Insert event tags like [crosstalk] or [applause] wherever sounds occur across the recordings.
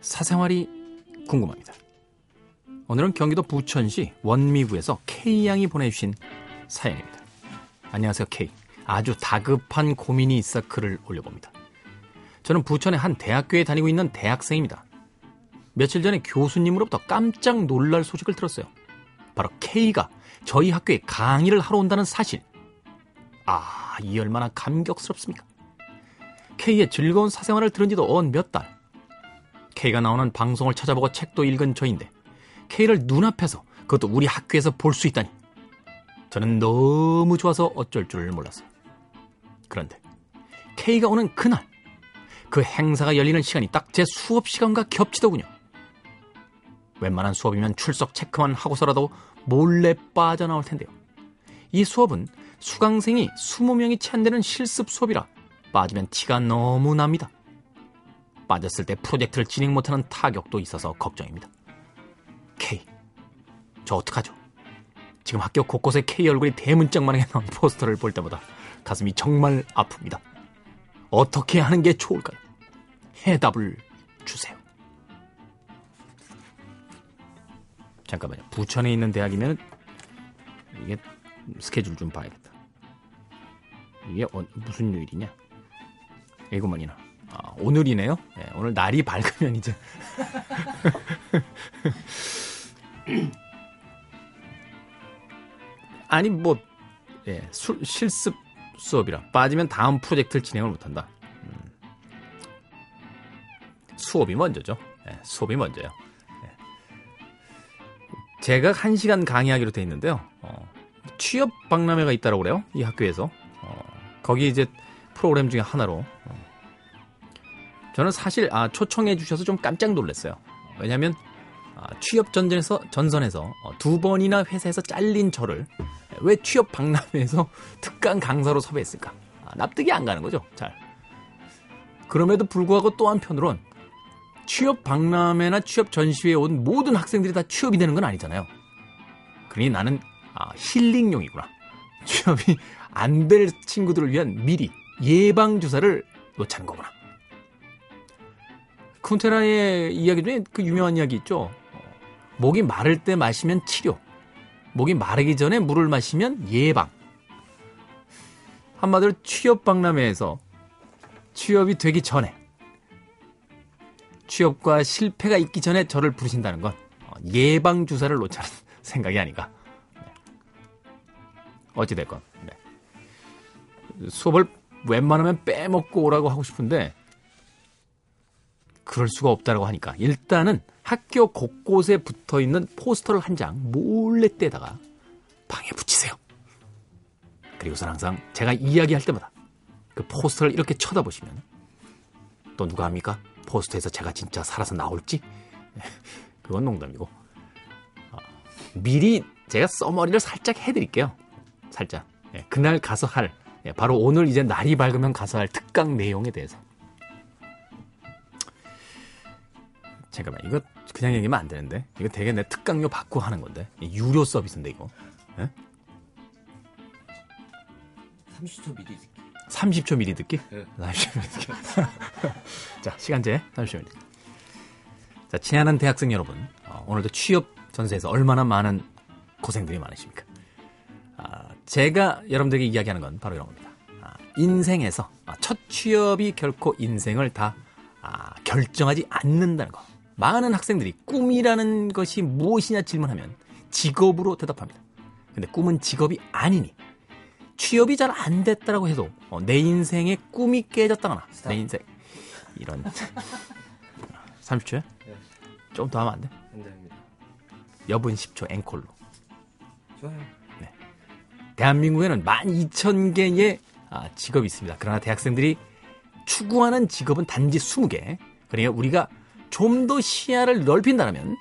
사생활이 궁금합니다. 오늘은 경기도 부천시 원미구에서 K양이 보내주신 사연입니다. 안녕하세요, K. 아주 다급한 고민이 있어 글을 올려봅니다. 저는 부천의 한 대학교에 다니고 있는 대학생입니다. 며칠 전에 교수님으로부터 깜짝 놀랄 소식을 들었어요. 바로 K가 저희 학교에 강의를 하러 온다는 사실. 아, 이 얼마나 감격스럽습니까? K의 즐거운 사생활을 들은 지도 언 몇 달. K가 나오는 방송을 찾아보고 책도 읽은 저인데 K를 눈앞에서 그것도 우리 학교에서 볼 수 있다니. 저는 너무 좋아서 어쩔 줄을 몰랐어요. 그런데 K가 오는 그날 그 행사가 열리는 시간이 딱 제 수업 시간과 겹치더군요. 웬만한 수업이면 출석 체크만 하고서라도 몰래 빠져나올 텐데요. 이 수업은 수강생이 20명이 채 안 되는 실습 수업이라 빠지면 티가 너무 납니다. 빠졌을 때 프로젝트를 진행 못하는 타격도 있어서 걱정입니다. K, 저 어떡하죠? 지금 학교 곳곳에 K 얼굴이 대문짝만하게 [laughs] 나온 포스터를 볼 때마다 가슴이 정말 아픕니다. 어떻게 하는 게 좋을까요? 해답을 주세요. 잠깐만요. 부천에 있는 대학이면 이게 스케줄 좀 봐야겠다. 이게 어, 무슨 요일이냐? 이구만이나. 아, 오늘이네요. 네, 오늘 날이 밝으면 이제 [laughs] 아니 뭐 예, 수, 실습 수업이라 빠지면 다음 프로젝트를 진행을 못한다. 음. 수업이 먼저죠. 예, 수업이 먼저요. 예. 제가 한 시간 강의하기로 돼 있는데요. 어, 취업 박람회가 있다고 그래요. 이 학교에서 어, 거기 이제 프로그램 중에 하나로 어. 저는 사실 아, 초청해 주셔서 좀 깜짝 놀랐어요. 왜냐하면 아, 취업 전전에서 전선에서 어, 두 번이나 회사에서 잘린 저를 왜 취업 박람회에서 [laughs] 특강 강사로 섭외했을까? 아, 납득이 안 가는 거죠. 잘. 그럼에도 불구하고 또 한편으론 취업 박람회나 취업 전시회에 온 모든 학생들이 다 취업이 되는 건 아니잖아요. 그러니 나는 아, 힐링용이구나. [laughs] 취업이 안 될 친구들을 위한 미리 예방 주사를 놓자는 거구나. 쿤테라의 이야기 중에 그 유명한 이야기 있죠. 목이 마를 때 마시면 치료. 목이 마르기 전에 물을 마시면 예방. 한마디로 취업 박람회에서 취업이 되기 전에 취업과 실패가 있기 전에 저를 부르신다는 건 예방 주사를 놓자는 [laughs] 생각이 아닌가. 어찌됐건 네. 수업을 웬만하면 빼먹고 오라고 하고 싶은데 그럴 수가 없다라고 하니까 일단은 학교 곳곳에 붙어 있는 포스터를 한 장 몰래 떼다가 방에 붙이세요. 그리고선 항상 제가 이야기할 때마다 그 포스터를 이렇게 쳐다보시면 또 누가 합니까? 포스터에서 제가 진짜 살아서 나올지? [laughs] 그건 농담이고. 어, 미리 제가 써머리를 살짝 해드릴게요. 살짝. 예, 그날 가서 할, 예, 바로 오늘 이제 날이 밝으면 가서 할 특강 내용에 대해서. 잠깐만, 이거 그냥 얘기하면 안 되는데. 이거 되게 내 특강료 받고 하는 건데. 유료 서비스인데, 이거. 예? 30초 미리 듣기. 30초 미리 듣기? 네. 30초 미리 듣기. [laughs] 자, 시간제 30초 미리 듣기. 자, 친하는 대학생 여러분. 어, 오늘도 취업 전세에서 얼마나 많은 고생들이 많으십니까? 아, 제가 여러분들에게 이야기하는 건 바로 이런 겁니다. 아, 인생에서 아, 첫 취업이 결코 인생을 다 아, 결정하지 않는다는 거. 많은 학생들이 꿈이라는 것이 무엇이냐 질문하면 직업으로 대답합니다. 근데 꿈은 직업이 아니니 취업이 잘 안 됐다라고 해도 어, 내 인생의 꿈이 깨졌다거나 스탑. 내 인생 이런 [laughs] 30초야? 네. 좀 더 하면 안 돼? 감사합니다. 여분 10초 앵콜로. 좋아요. 대한민국에는 12,000개의 아, 직업이 있습니다. 그러나 대학생들이 추구하는 직업은 단지 20개. 그러니까 우리가 좀 더 시야를 넓힌다면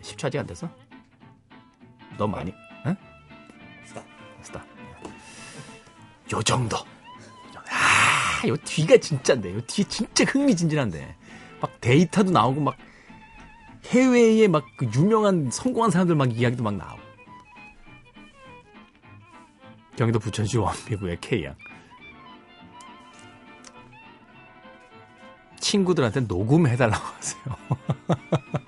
10초 아직 안 됐어? 너무 많이, 응? 스탑. 됐다. 요 정도. 아, 요 뒤가 진짜인데. 요 뒤 진짜 흥미진진한데. 막 데이터도 나오고 막 해외에 막 그 유명한 성공한 사람들 막 이야기도 막 나오고. 경기도 부천시 원미구의 K양. 친구들한테 녹음해달라고 하세요. [laughs]